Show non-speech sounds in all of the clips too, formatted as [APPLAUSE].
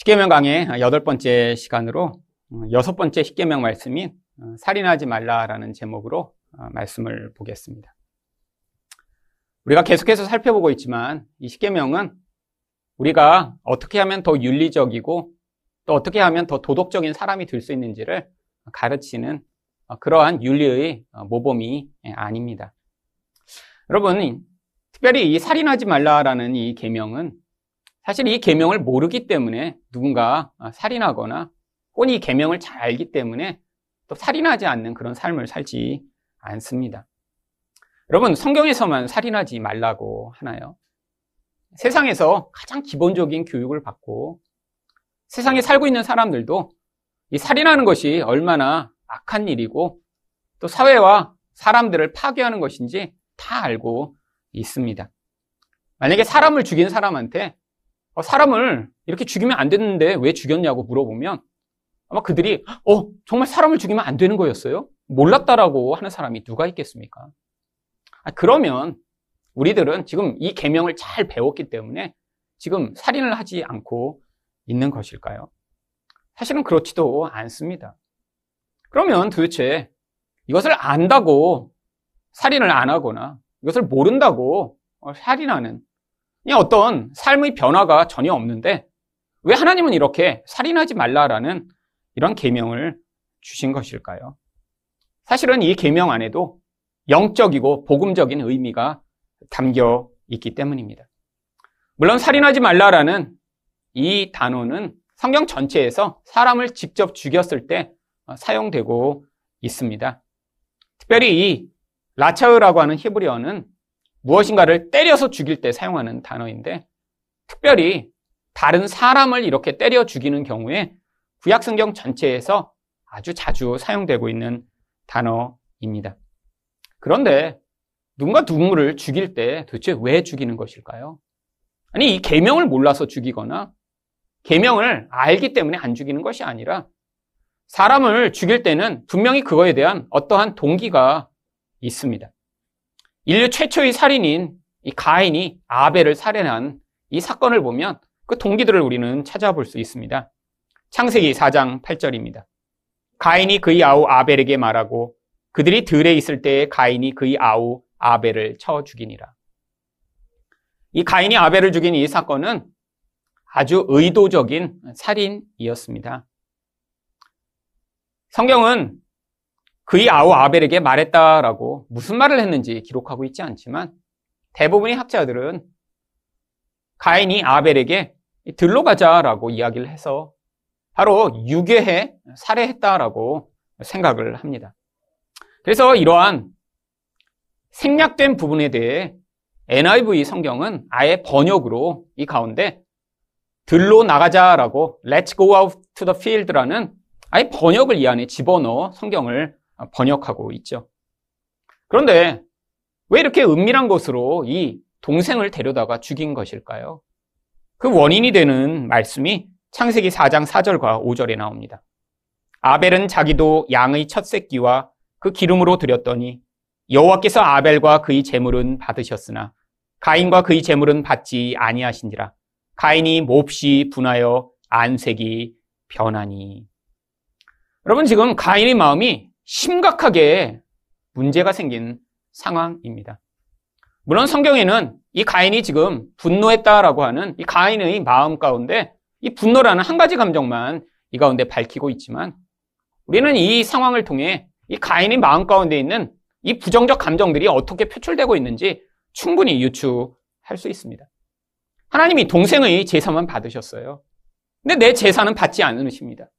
십계명 강의 여덟 번째 시간으로 여섯 번째 십계명 말씀인 살인하지 말라라는 제목으로 말씀을 보겠습니다. 우리가 계속해서 살펴보고 있지만 이 십계명은 우리가 어떻게 하면 더 윤리적이고 또 어떻게 하면 더 도덕적인 사람이 될 수 있는지를 가르치는 그러한 윤리의 모범이 아닙니다. 여러분, 특별히 이 살인하지 말라라는 이 계명은 사실 이 계명을 모르기 때문에 누군가 살인하거나 혹은 이 계명을 잘 알기 때문에 또 살인하지 않는 그런 삶을 살지 않습니다. 여러분, 성경에서만 살인하지 말라고 하나요? 세상에서 가장 기본적인 교육을 받고 세상에 살고 있는 사람들도 이 살인하는 것이 얼마나 악한 일이고 또 사회와 사람들을 파괴하는 것인지 다 알고 있습니다. 만약에 사람을 죽인 사람한테 어, 사람을 이렇게 죽이면 안 되는데 왜 죽였냐고 물어보면 아마 그들이 어 정말 사람을 죽이면 안 되는 거였어요? 몰랐다라고 하는 사람이 누가 있겠습니까? 아, 그러면 우리들은 지금 이 계명을 잘 배웠기 때문에 지금 살인을 하지 않고 있는 것일까요? 사실은 그렇지도 않습니다. 그러면 도대체 이것을 안다고 살인을 안 하거나 이것을 모른다고 살인하는 어떤 삶의 변화가 전혀 없는데 왜 하나님은 이렇게 살인하지 말라라는 이런 계명을 주신 것일까요? 사실은 이 계명 안에도 영적이고 복음적인 의미가 담겨 있기 때문입니다. 물론 살인하지 말라라는 이 단어는 성경 전체에서 사람을 직접 죽였을 때 사용되고 있습니다. 특별히 이 라차흐라고 하는 히브리어는 무엇인가를 때려서 죽일 때 사용하는 단어인데 특별히 다른 사람을 이렇게 때려 죽이는 경우에 구약 성경 전체에서 아주 자주 사용되고 있는 단어입니다. 그런데 누군가 누구를 죽일 때 도대체 왜 죽이는 것일까요? 아니 이 계명을 몰라서 죽이거나 계명을 알기 때문에 안 죽이는 것이 아니라 사람을 죽일 때는 분명히 그거에 대한 어떠한 동기가 있습니다. 인류 최초의 살인인 이 가인이 아벨을 살해한 이 사건을 보면 그 동기들을 우리는 찾아볼 수 있습니다. 창세기 4장 8절입니다. 가인이 그의 아우 아벨에게 말하고 그들이 들에 있을 때에 가인이 그의 아우 아벨을 쳐 죽이니라. 이 가인이 아벨을 죽인 이 사건은 아주 의도적인 살인이었습니다. 성경은 그의 아우 아벨에게 말했다라고 무슨 말을 했는지 기록하고 있지 않지만 대부분의 학자들은 가인이 아벨에게 들로 가자라고 이야기를 해서 바로 유괴해 살해했다라고 생각을 합니다. 그래서 이러한 생략된 부분에 대해 NIV 성경은 아예 번역으로 이 가운데 들로 나가자라고 Let's go out to the field라는 아예 번역을 이 안에 집어넣어 성경을 번역하고 있죠. 그런데 왜 이렇게 은밀한 것으로 이 동생을 데려다가 죽인 것일까요? 그 원인이 되는 말씀이 창세기 4장 4절과 5절에 나옵니다. 아벨은 자기도 양의 첫 새끼와 그 기름으로 드렸더니 여호와께서 아벨과 그의 재물은 받으셨으나 가인과 그의 재물은 받지 아니하신지라 가인이 몹시 분하여 안색이 변하니 여러분 지금 가인의 마음이 심각하게 문제가 생긴 상황입니다. 물론 성경에는 이 가인이 지금 분노했다라고 하는 이 가인의 마음 가운데 이 분노라는 한 가지 감정만 이 가운데 밝히고 있지만 우리는 이 상황을 통해 이 가인의 마음 가운데 있는 이 부정적 감정들이 어떻게 표출되고 있는지 충분히 유추할 수 있습니다. 하나님이 동생의 제사만 받으셨어요. 근데 내 제사는 받지 않으십니다.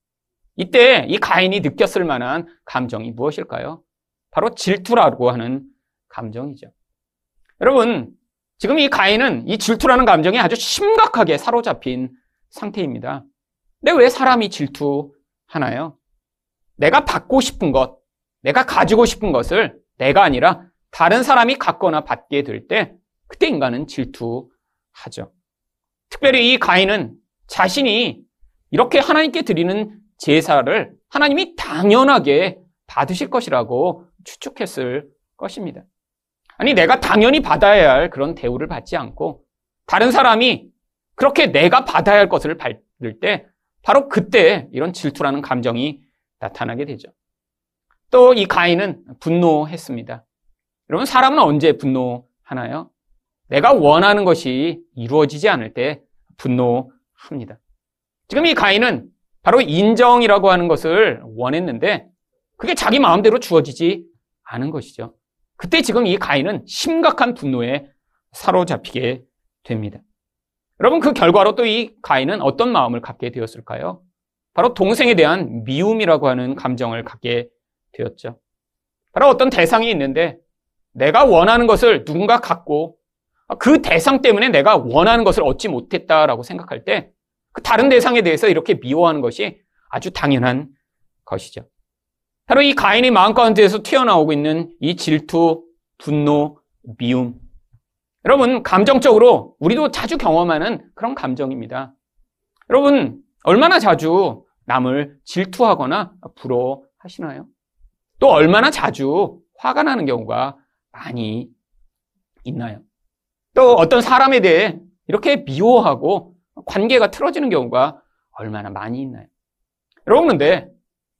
이때 이 가인이 느꼈을 만한 감정이 무엇일까요? 바로 질투라고 하는 감정이죠. 여러분, 지금 이 가인은 이 질투라는 감정에 아주 심각하게 사로잡힌 상태입니다. 근데 왜 사람이 질투하나요? 내가 받고 싶은 것, 내가 가지고 싶은 것을 내가 아니라 다른 사람이 갖거나 받게 될 때, 그때 인간은 질투하죠. 특별히 이 가인은 자신이 이렇게 하나님께 드리는 제사를 하나님이 당연하게 받으실 것이라고 추측했을 것입니다. 아니, 내가 당연히 받아야 할 그런 대우를 받지 않고 다른 사람이 그렇게 내가 받아야 할 것을 때 바로 그때 이런 질투라는 감정이 나타나게 되죠. 또 이 가인은 분노했습니다. 여러분 사람은 언제 분노하나요? 내가 원하는 것이 이루어지지 않을 때 분노합니다. 지금 이 가인은 바로 인정이라고 하는 것을 원했는데 그게 자기 마음대로 주어지지 않은 것이죠. 그때 지금 이 가인은 심각한 분노에 사로잡히게 됩니다. 여러분 그 결과로 또 이 가인은 어떤 마음을 갖게 되었을까요? 바로 동생에 대한 미움이라고 하는 감정을 갖게 되었죠. 바로 어떤 대상이 있는데 내가 원하는 것을 누군가 갖고 그 대상 때문에 내가 원하는 것을 얻지 못했다라고 생각할 때 그 다른 대상에 대해서 이렇게 미워하는 것이 아주 당연한 것이죠. 바로 이 가인의 마음 가운데에서 튀어나오고 있는 이 질투, 분노, 미움. 여러분, 감정적으로 우리도 자주 경험하는 그런 감정입니다. 여러분, 얼마나 자주 남을 질투하거나 부러워하시나요? 또 얼마나 자주 화가 나는 경우가 많이 있나요? 또 어떤 사람에 대해 이렇게 미워하고 관계가 틀어지는 경우가 얼마나 많이 있나요? 여러분, 근데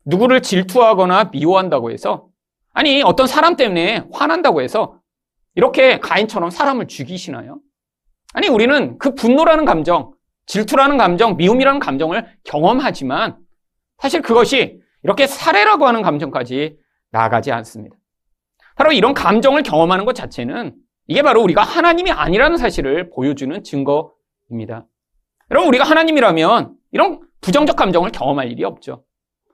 누구를 질투하거나 미워한다고 해서 아니, 어떤 사람 때문에 화난다고 해서 이렇게 가인처럼 사람을 죽이시나요? 아니, 우리는 그 분노라는 감정, 질투라는 감정, 미움이라는 감정을 경험하지만 사실 그것이 이렇게 살해라고 하는 감정까지 나아가지 않습니다. 바로 이런 감정을 경험하는 것 자체는 이게 바로 우리가 하나님이 아니라는 사실을 보여주는 증거입니다. 여러분, 우리가 하나님이라면 이런 부정적 감정을 경험할 일이 없죠.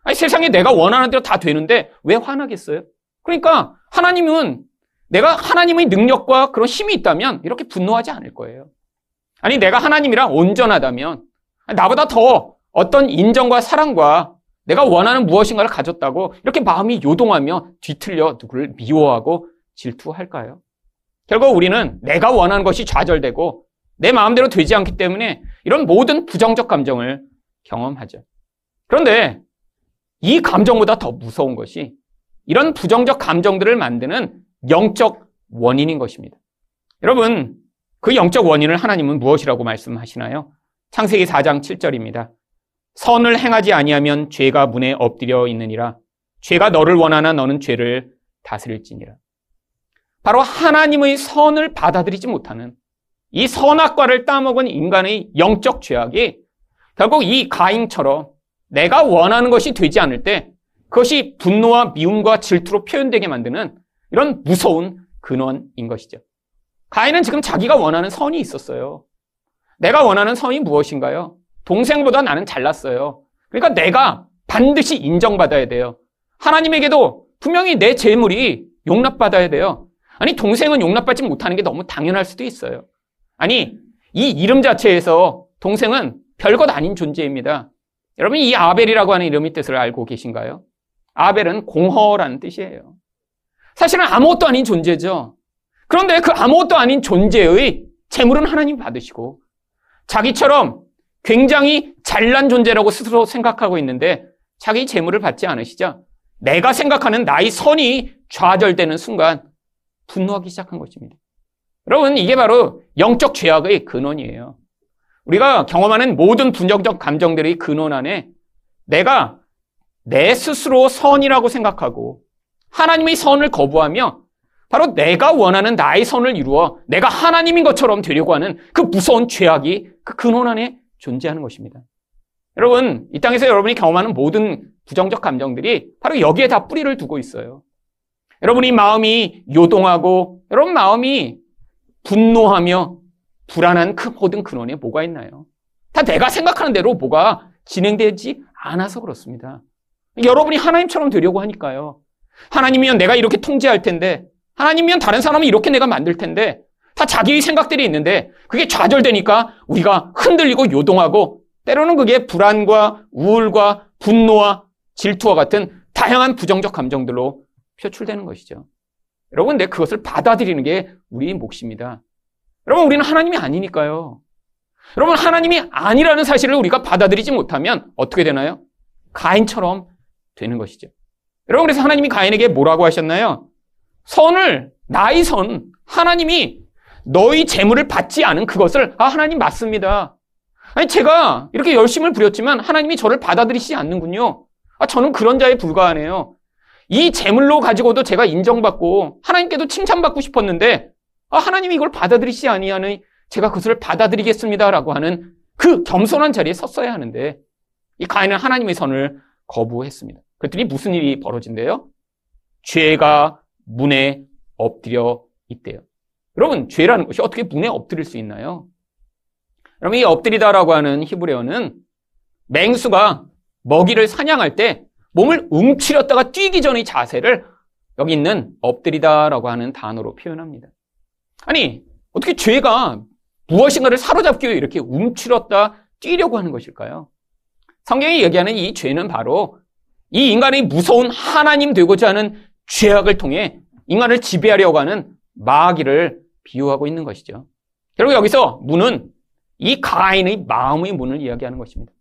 아니, 세상에 내가 원하는 대로 다 되는데 왜 화나겠어요? 그러니까 하나님은 내가 하나님의 능력과 그런 힘이 있다면 이렇게 분노하지 않을 거예요. 아니, 내가 하나님이랑 온전하다면 나보다 더 어떤 인정과 사랑과 내가 원하는 무엇인가를 가졌다고 이렇게 마음이 요동하며 뒤틀려 누구를 미워하고 질투할까요? 결국 우리는 내가 원하는 것이 좌절되고 내 마음대로 되지 않기 때문에 이런 모든 부정적 감정을 경험하죠. 그런데 이 감정보다 더 무서운 것이 이런 부정적 감정들을 만드는 영적 원인인 것입니다. 여러분, 그 영적 원인을 하나님은 무엇이라고 말씀하시나요? 창세기 4장 7절입니다. 선을 행하지 아니하면 죄가 문에 엎드려 있느니라. 죄가 너를 원하나 너는 죄를 다스릴지니라. 바로 하나님의 선을 받아들이지 못하는 이 선악과를 따먹은 인간의 영적 죄악이 결국 이 가인처럼 내가 원하는 것이 되지 않을 때 그것이 분노와 미움과 질투로 표현되게 만드는 이런 무서운 근원인 것이죠. 가인은 지금 자기가 원하는 선이 있었어요. 내가 원하는 선이 무엇인가요? 동생보다 나는 잘났어요. 그러니까 내가 반드시 인정받아야 돼요. 하나님에게도 분명히 내 재물이 용납받아야 돼요. 아니, 동생은 용납받지 못하는 게 너무 당연할 수도 있어요. 아니, 이 이름 자체에서 동생은 별것 아닌 존재입니다. 여러분, 이 아벨이라고 하는 이름의 뜻을 알고 계신가요? 아벨은 공허라는 뜻이에요. 사실은 아무것도 아닌 존재죠. 그런데 그 아무것도 아닌 존재의 재물은 하나님 받으시고 자기처럼 굉장히 잘난 존재라고 스스로 생각하고 있는데 자기 재물을 받지 않으시죠? 내가 생각하는 나의 선이 좌절되는 순간 분노하기 시작한 것입니다. 여러분, 이게 바로 영적 죄악의 근원이에요. 우리가 경험하는 모든 분정적 감정들의 근원 안에 내가 내 스스로 선이라고 생각하고 하나님의 선을 거부하며 바로 내가 원하는 나의 선을 이루어 내가 하나님인 것처럼 되려고 하는 그 무서운 죄악이 그 근원 안에 존재하는 것입니다. 여러분, 이 땅에서 여러분이 경험하는 모든 부정적 감정들이 바로 여기에 다 뿌리를 두고 있어요. 여러분이 마음이 요동하고 여러분 마음이 분노하며 불안한 그 모든 근원에 뭐가 있나요? 다 내가 생각하는 대로 뭐가 진행되지 않아서 그렇습니다. 여러분이 하나님처럼 되려고 하니까요. 하나님이면 내가 이렇게 통제할 텐데, 하나님이면 다른 사람을 이렇게 내가 만들 텐데, 다 자기의 생각들이 있는데, 그게 좌절되니까 우리가 흔들리고 요동하고, 때로는 그게 불안과 우울과 분노와 질투와 같은 다양한 부정적 감정들로 표출되는 것이죠. 여러분, 근데 그것을 받아들이는 게 우리의 몫입니다. 여러분, 우리는 하나님이 아니니까요. 여러분, 하나님이 아니라는 사실을 우리가 받아들이지 못하면 어떻게 되나요? 가인처럼 되는 것이죠. 여러분, 그래서 하나님이 가인에게 뭐라고 하셨나요? 선을, 나의 선, 하나님이 너희 재물을 받지 않은 그것을, 아, 하나님 맞습니다. 아니, 제가 이렇게 열심을 부렸지만 하나님이 저를 받아들이시지 않는군요. 아, 저는 그런 자에 불과하네요. 이 재물로 가지고도 제가 인정받고 하나님께도 칭찬받고 싶었는데 아, 하나님이 이걸 받아들이시지 아니하는 제가 그것을 받아들이겠습니다라고 하는 그 겸손한 자리에 섰어야 하는데 이 가인은 하나님의 선을 거부했습니다. 그랬더니 무슨 일이 벌어진대요? 죄가 문에 엎드려 있대요. 여러분, 죄라는 것이 어떻게 문에 엎드릴 수 있나요? 여러분, 이 엎드리다라고 하는 히브리어는 맹수가 먹이를 사냥할 때 몸을 움츠렸다가 뛰기 전의 자세를 여기 있는 엎드리다라고 하는 단어로 표현합니다. 아니, 어떻게 죄가 무엇인가를 사로잡기 위해 이렇게 움츠렸다 뛰려고 하는 것일까요? 성경이 얘기하는 이 죄는 바로 이 인간의 무서운 하나님 되고자 하는 죄악을 통해 인간을 지배하려고 하는 마귀를 비유하고 있는 것이죠. 결국 여기서 문은 이 가인의 마음의 문을 이야기하는 것입니다.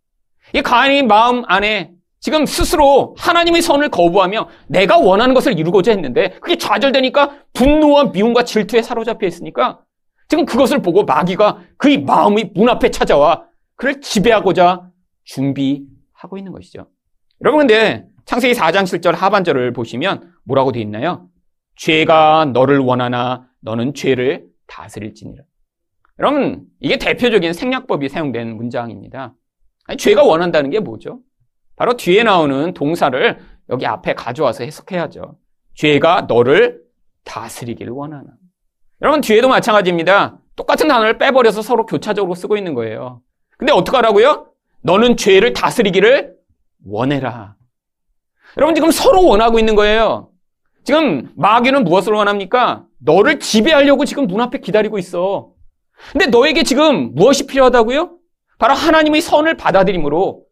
이 가인의 마음 안에 지금 스스로 하나님의 선을 거부하며 내가 원하는 것을 이루고자 했는데 그게 좌절되니까 분노와 미움과 질투에 사로잡혀 있으니까 지금 그것을 보고 마귀가 그의 마음의 문 앞에 찾아와 그를 지배하고자 준비하고 있는 것이죠. 여러분 근데 창세기 4장 7절 하반절을 보시면 뭐라고 되어 있나요? 죄가 너를 원하나 너는 죄를 다스릴지니라. 여러분 이게 대표적인 생략법이 사용된 문장입니다. 아니, 죄가 원한다는 게 뭐죠? 바로 뒤에 나오는 동사를 여기 앞에 가져와서 해석해야죠. 죄가 너를 다스리길 원하나. 여러분 뒤에도 마찬가지입니다. 똑같은 단어를 빼버려서 서로 교차적으로 쓰고 있는 거예요. 근데 어떡하라고요? 너는 죄를 다스리기를 원해라. 여러분 지금 서로 원하고 있는 거예요. 지금 마귀는 무엇을 원합니까? 너를 지배하려고 지금 눈앞에 기다리고 있어. 근데 너에게 지금 무엇이 필요하다고요? 바로 하나님의 선을 받아들임으로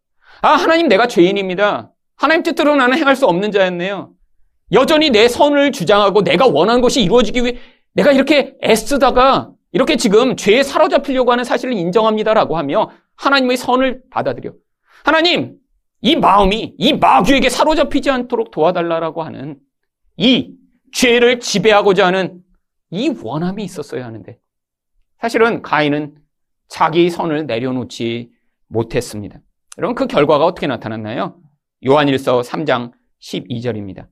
아 하나님 내가 죄인입니다. 하나님 뜻대로 나는 행할 수 없는 자였네요. 여전히 내 선을 주장하고 내가 원하는 것이 이루어지기 위해 내가 이렇게 애쓰다가 이렇게 지금 죄에 사로잡히려고 하는 사실을 인정합니다라고 하며 하나님의 선을 받아들여. 하나님, 이 마음이 이 마귀에게 사로잡히지 않도록 도와달라라고 하는 이 죄를 지배하고자 하는 이 원함이 있었어야 하는데 사실은 가인은 자기 선을 내려놓지 못했습니다. 여러분 그 결과가 어떻게 나타났나요? 요한일서 3장 12절입니다.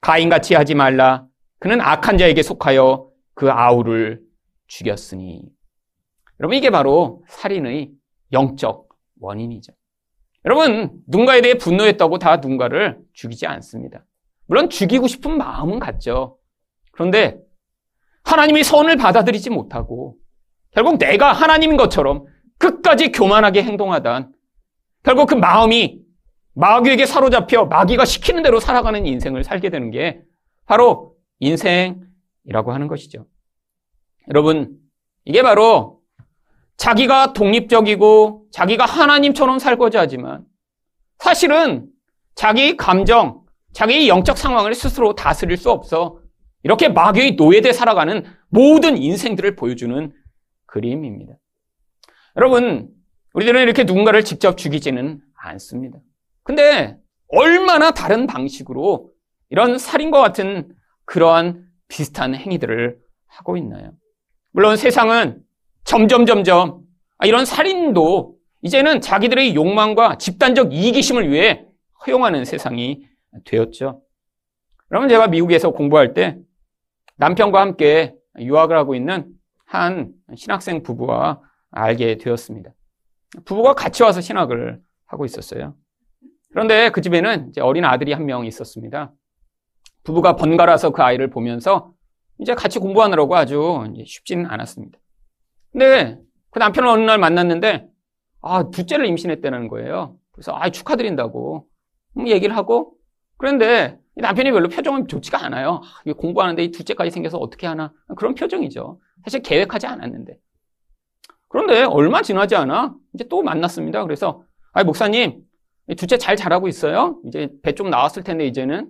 가인같이 하지 말라. 그는 악한 자에게 속하여 그 아우를 죽였으니. 여러분 이게 바로 살인의 영적 원인이죠. 여러분 누군가에 대해 분노했다고 다 누군가를 죽이지 않습니다. 물론 죽이고 싶은 마음은 같죠. 그런데 하나님의 선을 받아들이지 못하고 결국 내가 하나님인 것처럼 끝까지 교만하게 행동하던 결국 그 마음이 마귀에게 사로잡혀 마귀가 시키는 대로 살아가는 인생을 살게 되는 게 바로 인생이라고 하는 것이죠. 여러분, 이게 바로 자기가 독립적이고 자기가 하나님처럼 살고자 하지만 사실은 자기 감정, 자기의 영적 상황을 스스로 다스릴 수 없어 이렇게 마귀의 노예돼 살아가는 모든 인생들을 보여주는 그림입니다. 여러분, 우리들은 이렇게 누군가를 직접 죽이지는 않습니다. 근데 얼마나 다른 방식으로 이런 살인과 같은 그러한 비슷한 행위들을 하고 있나요? 물론 세상은 점점 점점 아, 이런 살인도 이제는 자기들의 욕망과 집단적 이기심을 위해 허용하는 세상이 되었죠. 여러분 제가 미국에서 공부할 때 남편과 함께 유학을 하고 있는 한 신학생 부부와 알게 되었습니다. 부부가 같이 와서 신학을 하고 있었어요. 그런데 그 집에는 어린 아들이 한 명 있었습니다. 부부가 번갈아서 그 아이를 보면서 이제 같이 공부하느라고 아주 쉽지는 않았습니다. 근데 그 남편을 어느 날 만났는데 아 둘째를 임신했다는 거예요. 그래서 아 축하드린다고 뭐 얘기를 하고 그런데 남편이 별로 표정은 좋지가 않아요. 아, 공부하는데 이 둘째까지 생겨서 어떻게 하나 그런 표정이죠. 사실 계획하지 않았는데. 그런데 얼마 지나지 않아 이제 또 만났습니다. 그래서 아 목사님 둘째 잘 자라고 있어요. 이제 배 좀 나왔을 텐데 이제는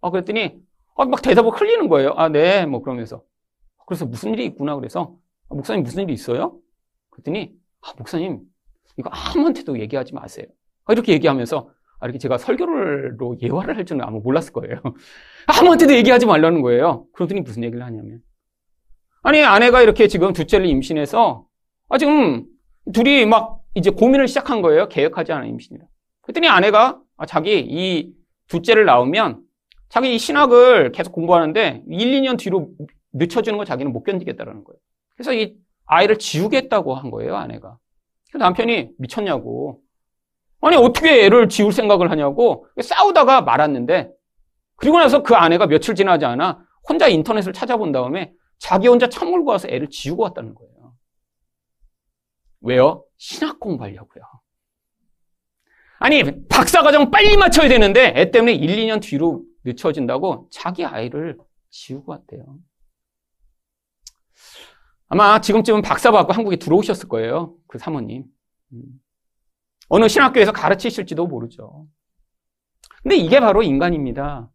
어 그랬더니 어, 막 대답을 흘리는 거예요. 아 네 뭐 그러면서 그래서 무슨 일이 있구나 그래서 아, 목사님 무슨 일이 있어요? 그랬더니 아 목사님 이거 아무한테도 얘기하지 마세요. 아, 이렇게 얘기하면서 아, 이렇게 제가 설교로 예화를 할 줄은 아마 몰랐을 거예요. [LAUGHS] 아무한테도 얘기하지 말라는 거예요. 그러더니 무슨 얘기를 하냐면 아니 아내가 이렇게 지금 둘째를 임신해서 아 지금 둘이 막 이제 고민을 시작한 거예요. 계획하지 않은 임신이라. 그랬더니 아내가 아, 자기 이 둘째를 낳으면 자기 이 신학을 계속 공부하는데 1, 2년 뒤로 늦춰지는 거 자기는 못 견디겠다라는 거예요. 그래서 이 아이를 지우겠다고 한 거예요, 아내가. 남편이 미쳤냐고. 아니, 어떻게 애를 지울 생각을 하냐고 싸우다가 말았는데, 그리고 나서 그 아내가 며칠 지나지 않아 혼자 인터넷을 찾아본 다음에 자기 혼자 참물고 와서 애를 지우고 왔다는 거예요. 왜요? 신학 공부하려고요. 아니, 박사과정 빨리 맞춰야 되는데 애 때문에 1, 2년 뒤로 늦춰진다고 자기 아이를 지우고 왔대요. 아마 지금쯤은 박사 받고 한국에 들어오셨을 거예요. 그 사모님. 음. 어느 신학교에서 가르치실지도 모르죠. 근데 이게 바로 인간입니다.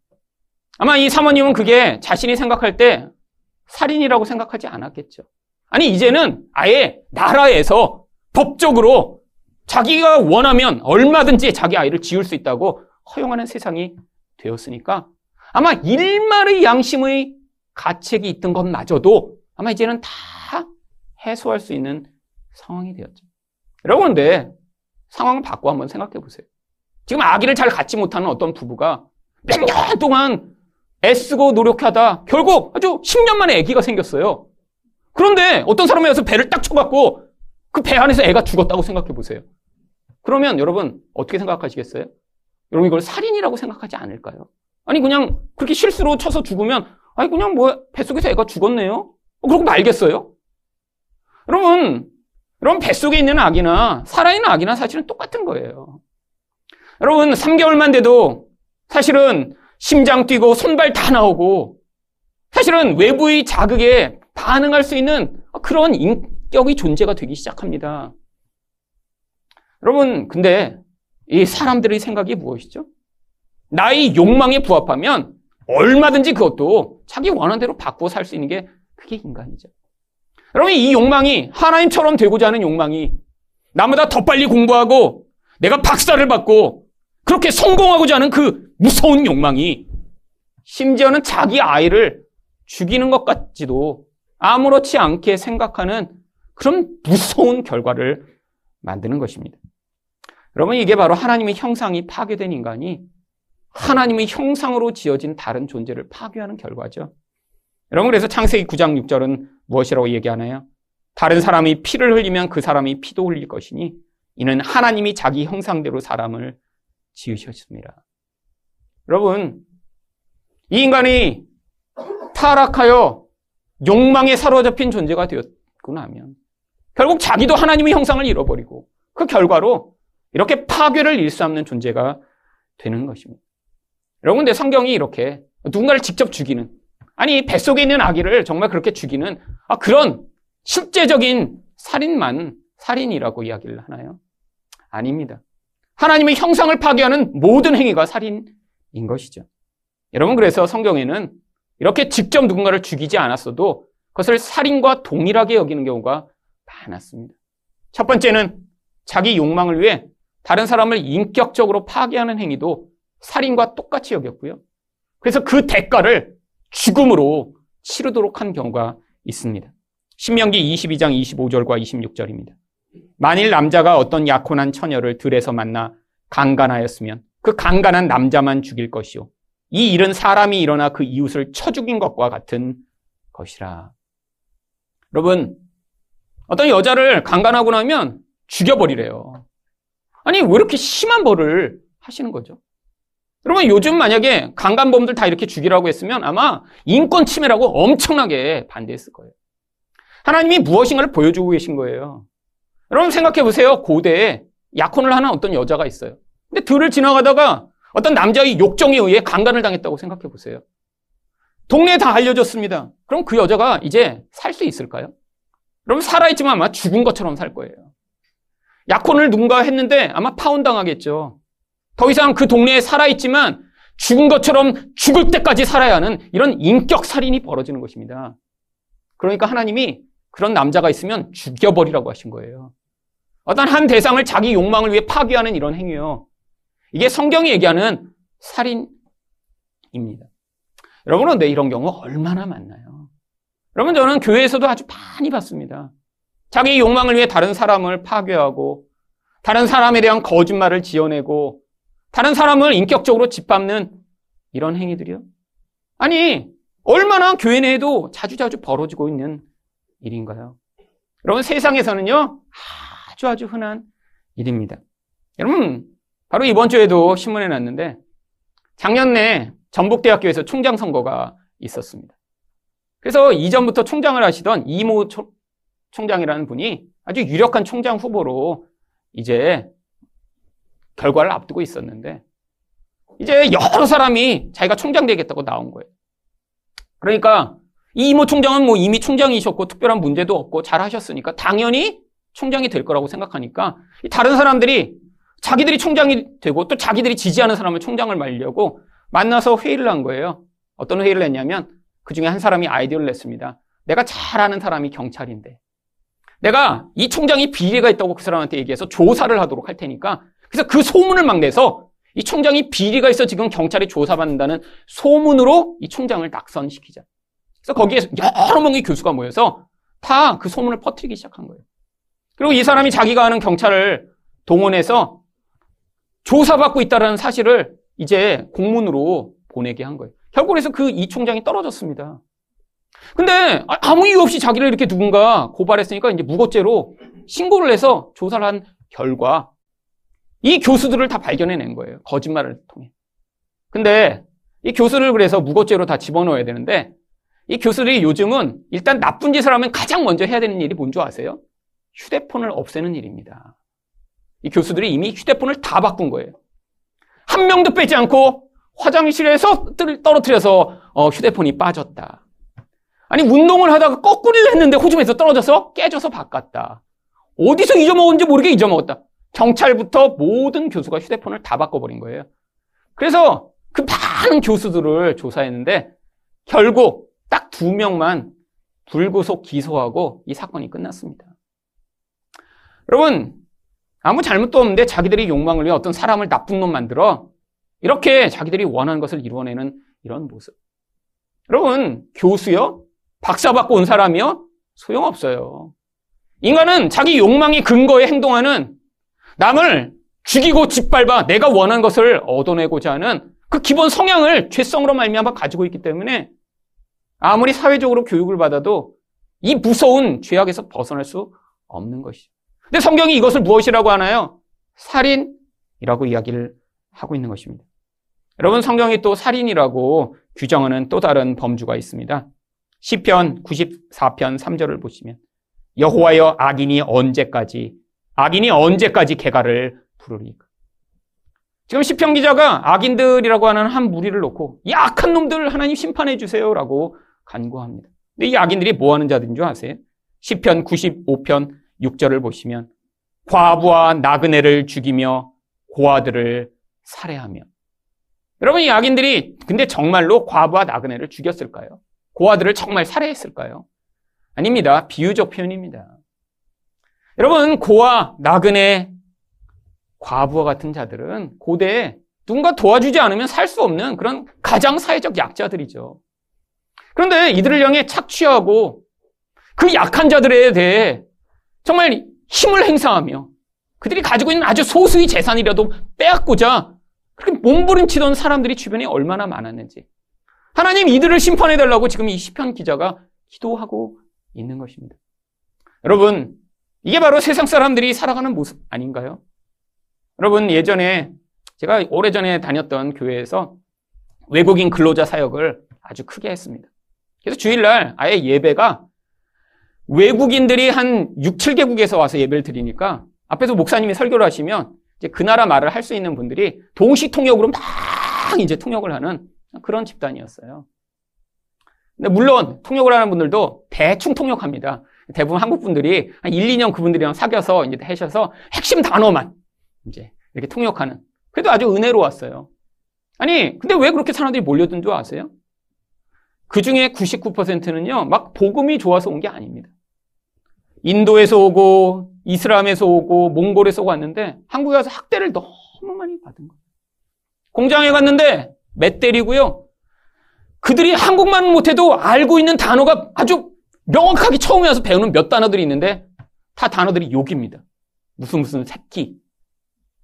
아마 이 사모님은 그게 자신이 생각할 때 살인이라고 생각하지 않았겠죠. 아니, 이제는 아예 나라에서 법적으로 자기가 원하면 얼마든지 자기 아이를 지을 수 있다고 허용하는 세상이 되었으니까 아마 일말의 양심의 가책이 있던 것마저도 아마 이제는 다 해소할 수 있는 상황이 되었죠. 여러분, 근데 상황을 바꿔 한번 생각해 보세요. 지금 아기를 잘 갖지 못하는 어떤 부부가 몇 년 동안 애쓰고 노력하다 결국 아주 10년 만에 아기가 생겼어요. 그런데 어떤 사람이 와서 배를 딱 쳐갖고 그 배 안에서 애가 죽었다고 생각해 보세요. 그러면 여러분 어떻게 생각하시겠어요? 여러분 이걸 살인이라고 생각하지 않을까요? 아니 그냥 그렇게 실수로 쳐서 죽으면 아니 그냥 뭐 뱃속에서 애가 죽었네요? 그러고 말겠어요? 여러분 여러분 뱃속에 있는 아기나 살아있는 아기나 사실은 똑같은 거예요. 여러분 3개월만 돼도 사실은 심장 뛰고 손발 다 나오고 사실은 외부의 자극에 반응할 수 있는 그런 인격의 존재가 되기 시작합니다. 여러분, 근데 이 사람들의 생각이 무엇이죠? 나의 욕망에 부합하면 얼마든지 그것도 자기 원하는 대로 바꾸어 살 수 있는 게 그게 인간이죠. 여러분, 이 욕망이 하나님처럼 되고자 하는 욕망이 나보다 더 빨리 공부하고 내가 박사를 받고 그렇게 성공하고자 하는 그 무서운 욕망이 심지어는 자기 아이를 죽이는 것 같지도 아무렇지 않게 생각하는 그런 무서운 결과를 만드는 것입니다. 여러분, 이게 바로 하나님의 형상이 파괴된 인간이 하나님의 형상으로 지어진 다른 존재를 파괴하는 결과죠. 여러분, 그래서 창세기 9장 6절은 무엇이라고 얘기하나요? 다른 사람이 피를 흘리면 그 사람이 피도 흘릴 것이니 이는 하나님이 자기 형상대로 사람을 지으셨습니다. 여러분, 이 인간이 타락하여 욕망에 사로잡힌 존재가 되었고 나면 결국 자기도 하나님의 형상을 잃어버리고 그 결과로 이렇게 파괴를 일삼는 존재가 되는 것입니다. 여러분, 근데 성경이 이렇게 누군가를 직접 죽이는 아니 뱃속에 있는 아기를 정말 그렇게 죽이는 아, 그런 실제적인 살인만 살인이라고 이야기를 하나요? 아닙니다. 하나님의 형상을 파괴하는 모든 행위가 살인인 것이죠. 여러분, 그래서 성경에는 이렇게 직접 누군가를 죽이지 않았어도 그것을 살인과 동일하게 여기는 경우가 많았습니다. 첫 번째는 자기 욕망을 위해 다른 사람을 인격적으로 파괴하는 행위도 살인과 똑같이 여겼고요. 그래서 그 대가를 죽음으로 치르도록 한 경우가 있습니다. 신명기 22장 25절과 26절입니다. 만일 남자가 어떤 약혼한 처녀를 들에서 만나 강간하였으면 그 강간한 남자만 죽일 것이요. 이 일은 사람이 일어나 그 이웃을 쳐 죽인 것과 같은 것이라. 여러분, 어떤 여자를 강간하고 나면 죽여버리래요. 아니, 왜 이렇게 심한 벌을 하시는 거죠? 여러분, 요즘 만약에 강간범들 다 이렇게 죽이라고 했으면 아마 인권 침해라고 엄청나게 반대했을 거예요. 하나님이 무엇인가를 보여주고 계신 거예요. 여러분 생각해 보세요. 고대에 약혼을 하는 어떤 여자가 있어요. 근데 들을 지나가다가 어떤 남자의 욕정에 의해 강간을 당했다고 생각해 보세요. 동네에 다 알려졌습니다. 그럼 그 여자가 이제 살 수 있을까요? 여러분 살아있지만 아마 죽은 것처럼 살 거예요. 약혼을 누군가 했는데 아마 파혼당하겠죠. 더 이상 그 동네에 살아있지만 죽은 것처럼 죽을 때까지 살아야 하는 이런 인격 살인이 벌어지는 것입니다. 그러니까 하나님이 그런 남자가 있으면 죽여버리라고 하신 거예요. 어떤 한 대상을 자기 욕망을 위해 파괴하는 이런 행위요. 이게 성경이 얘기하는 살인입니다. 여러분, 은데 이런 경우 얼마나 많나요? 여러분, 저는 교회에서도 아주 많이 봤습니다. 자기 욕망을 위해 다른 사람을 파괴하고 다른 사람에 대한 거짓말을 지어내고 다른 사람을 인격적으로 짓밟는 이런 행위들이요. 아니, 얼마나 교회 내에도 자주자주 벌어지고 있는 일인가요? 여러분, 세상에서는요, 아주 아주 흔한 일입니다. 여러분, 바로 이번 주에도 신문에 났는데, 작년에 전북대학교에서 총장 선거가 있었습니다. 그래서 이전부터 총장을 하시던 이모 총장이라는 분이 아주 유력한 총장 후보로 이제 결과를 앞두고 있었는데, 이제 여러 사람이 자기가 총장 되겠다고 나온 거예요. 그러니까 이 이모 총장은 뭐 이미 총장이셨고 특별한 문제도 없고 잘 하셨으니까 당연히 총장이 될 거라고 생각하니까 다른 사람들이 자기들이 총장이 되고 또 자기들이 지지하는 사람을 총장을 말려고 만나서 회의를 한 거예요. 어떤 회의를 했냐면 그 중에 한 사람이 아이디어를 냈습니다. 내가 잘 아는 사람이 경찰인데 내가 이 총장이 비리가 있다고 그 사람한테 얘기해서 조사를 하도록 할 테니까 그래서 그 소문을 막 내서 이 총장이 비리가 있어 지금 경찰이 조사받는다는 소문으로 이 총장을 낙선시키자. 그래서 거기에 여러 명의 교수가 모여서 다 그 소문을 퍼뜨리기 시작한 거예요. 그리고 이 사람이 자기가 아는 경찰을 동원해서 조사받고 있다는 사실을 이제 공문으로 보내게 한 거예요. 결국 그래서 그 이 총장이 떨어졌습니다. 근데 아무 이유 없이 자기를 이렇게 누군가 고발했으니까 이제 무고죄로 신고를 해서 조사를 한 결과 이 교수들을 다 발견해낸 거예요. 거짓말을 통해. 근데 이 교수를 그래서 무고죄로 다 집어넣어야 되는데 이 교수들이 요즘은 일단 나쁜 짓을 하면 가장 먼저 해야 되는 일이 뭔지 아세요? 휴대폰을 없애는 일입니다. 이 교수들이 이미 휴대폰을 다 바꾼 거예요. 한 명도 빼지 않고 화장실에서 떨어뜨려서 어, 휴대폰이 빠졌다. 아니 운동을 하다가 거꾸리를 했는데 호주에서 떨어져서 깨져서 바꿨다. 어디서 잊어먹었는지 모르게 잊어먹었다. 경찰부터 모든 교수가 휴대폰을 다 바꿔버린 거예요. 그래서 그 많은 교수들을 조사했는데 결국 딱 두 명만 불구속 기소하고 이 사건이 끝났습니다. 여러분, 아무 잘못도 없는데 자기들이 욕망을 위해 어떤 사람을 나쁜 놈 만들어 이렇게 자기들이 원하는 것을 이루어내는 이런 모습. 여러분, 교수요? 박사 받고 온 사람이요? 소용없어요. 인간은 자기 욕망이 근거에 행동하는 남을 죽이고 짓밟아 내가 원하는 것을 얻어내고자 하는 그 기본 성향을 죄성으로 말미암아 가지고 있기 때문에 아무리 사회적으로 교육을 받아도 이 무서운 죄악에서 벗어날 수 없는 것이죠. 근데 성경이 이것을 무엇이라고 하나요? 살인이라고 이야기를 하고 있는 것입니다. 여러분 성경이 또 살인이라고 규정하는 또 다른 범주가 있습니다. 시편 94편 3절을 보시면 여호와여 악인이 언제까지 악인이 언제까지 개가를 부르리까? 지금 시편 기자가 악인들이라고 하는 한 무리를 놓고 이 악한 놈들 하나님 심판해 주세요라고 간구합니다. 근데 이 악인들이 뭐 하는 자들인 줄 아세요? 시편 95편 6절을 보시면 과부와 나그네를 죽이며 고아들을 살해하며 여러분 이 악인들이 근데 정말로 과부와 나그네를 죽였을까요? 고아들을 정말 살해했을까요? 아닙니다. 비유적 표현입니다. 여러분, 고아, 나그네, 과부와 같은 자들은 고대에 누군가 도와주지 않으면 살 수 없는 그런 가장 사회적 약자들이죠. 그런데 이들을 향해 착취하고 그 약한 자들에 대해 정말 힘을 행사하며 그들이 가지고 있는 아주 소수의 재산이라도 빼앗고자 그렇게 몸부림치던 사람들이 주변에 얼마나 많았는지. 하나님 이들을 심판해 달라고 지금 이 시편 기자가 기도하고 있는 것입니다. 여러분, 이게 바로 세상 사람들이 살아가는 모습 아닌가요? 여러분, 예전에 제가 오래전에 다녔던 교회에서 외국인 근로자 사역을 아주 크게 했습니다. 그래서 주일날 아예 예배가 외국인들이 한 6, 7개국에서 와서 예배를 드리니까 앞에서 목사님이 설교를 하시면 이제 그 나라 말을 할 수 있는 분들이 동시 통역으로 막 이제 통역을 하는 그런 집단이었어요. 근데 물론 통역을 하는 분들도 대충 통역합니다. 대부분 한국 분들이 한 1, 2년 그분들이랑 사귀어서 이제 하셔서 핵심 단어만 이제 이렇게 통역하는. 그래도 아주 은혜로웠어요. 아니, 근데 왜 그렇게 사람들이 몰려든 줄 아세요? 그 중에 99%는요, 막 복음이 좋아서 온 게 아닙니다. 인도에서 오고, 이슬람에서 오고, 몽골에서 왔는데, 한국에 와서 학대를 너무 많이 받은 거예요. 공장에 갔는데, 맷 때리고요. 그들이 한국만 못해도 알고 있는 단어가 아주 명확하게 처음에 와서 배우는 몇 단어들이 있는데 다 단어들이 욕입니다. 무슨 무슨 새끼,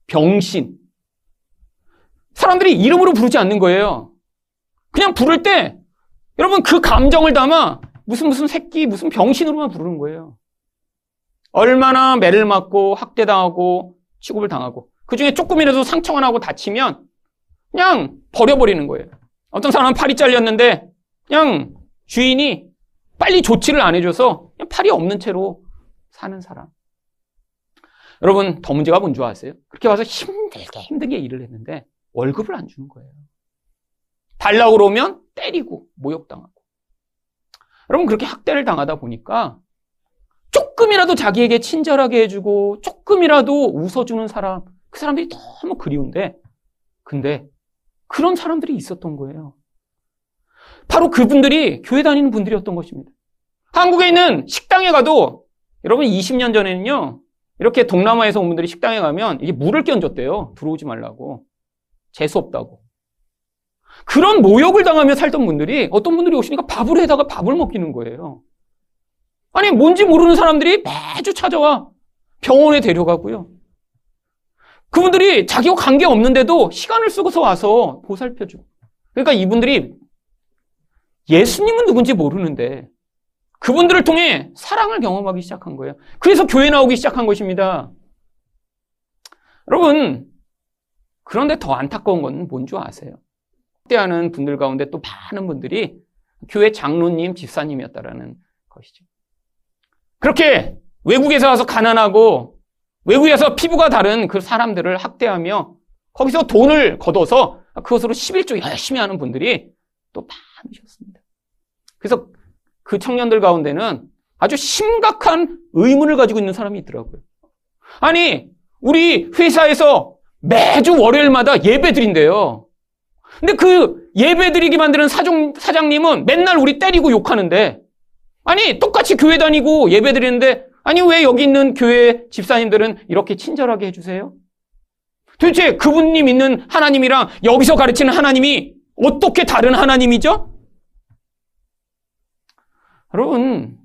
병신. 사람들이 이름으로 부르지 않는 거예요. 그냥 부를 때 여러분 그 감정을 담아 무슨 무슨 새끼 무슨 병신으로만 부르는 거예요. 얼마나 매를 맞고 학대당하고 취급을 당하고 그 중에 조금이라도 상처가 나고 다치면 그냥 버려버리는 거예요. 어떤 사람은 팔이 잘렸는데 그냥 주인이 빨리 조치를 안 해줘서 그냥 팔이 없는 채로 사는 사람. 여러분 더 문제가 뭔 줄 아세요? 그렇게 와서 힘들게 힘들게 일을 했는데 월급을 안 주는 거예요. 달라고 그러면 때리고 모욕당하고. 여러분 그렇게 학대를 당하다 보니까 조금이라도 자기에게 친절하게 해주고 조금이라도 웃어주는 사람 그 사람들이 너무 그리운데 근데 그런 사람들이 있었던 거예요. 바로 그분들이 교회 다니는 분들이었던 것입니다. 한국에 있는 식당에 가도 여러분 20년 전에는요. 이렇게 동남아에서 온 분들이 식당에 가면 이게 물을 끼얹었대요. 들어오지 말라고. 재수 없다고. 그런 모욕을 당하며 살던 분들이 어떤 분들이 오시니까 밥을 해다가 밥을 먹기는 거예요. 아니 뭔지 모르는 사람들이 매주 찾아와 병원에 데려가고요. 그분들이 자기와 관계 없는데도 시간을 쓰고서 와서 보살펴주고. 그러니까 이분들이 예수님은 누군지 모르는데 그분들을 통해 사랑을 경험하기 시작한 거예요. 그래서 교회 나오기 시작한 것입니다. 여러분, 그런데 더 안타까운 건 뭔 줄 아세요? 때하는 분들 가운데 또 많은 분들이 교회 장로님, 집사님이었다라는 것이죠. 그렇게 외국에서 와서 가난하고 외국에서 피부가 다른 그 사람들을 학대하며 거기서 돈을 걷어서 그것으로 11조 열심히 하는 분들이 또 많으셨습니다. 그래서 그 청년들 가운데는 아주 심각한 의문을 가지고 있는 사람이 있더라고요. 아니, 우리 회사에서 매주 월요일마다 예배 드린대요. 근데 그 예배 드리게 만드는 사종, 사장님은 맨날 우리 때리고 욕하는데, 아니, 똑같이 교회 다니고 예배 드리는데 아니, 왜 여기 있는 교회 집사님들은 이렇게 친절하게 해주세요? 도대체 그분님 있는 하나님이랑 여기서 가르치는 하나님이 어떻게 다른 하나님이죠? 여러분,